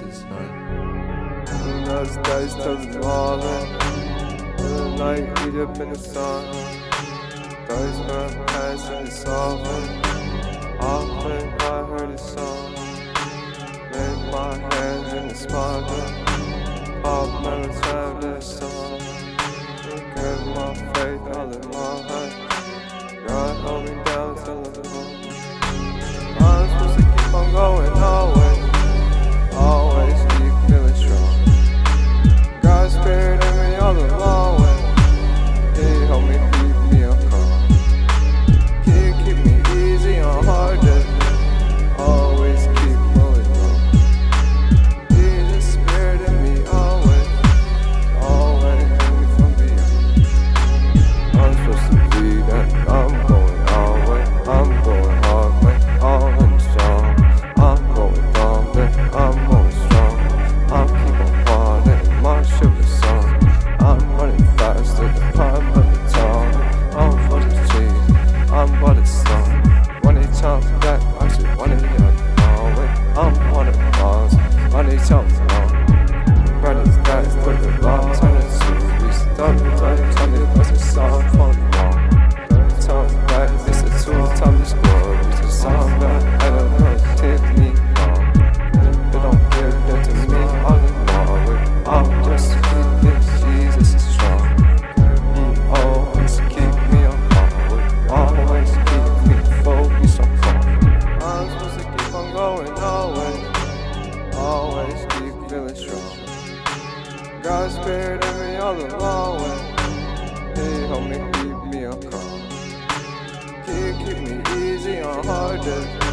faces. Nuts, dice, turns ballin'. Good night, eat up in the sun. Dice, run, pass, and it's solving. I'll by her the song. Make my hands in the sparkle. Pop, never. God spared every me all along He help me keep me on calm. He keep me easy on hard days.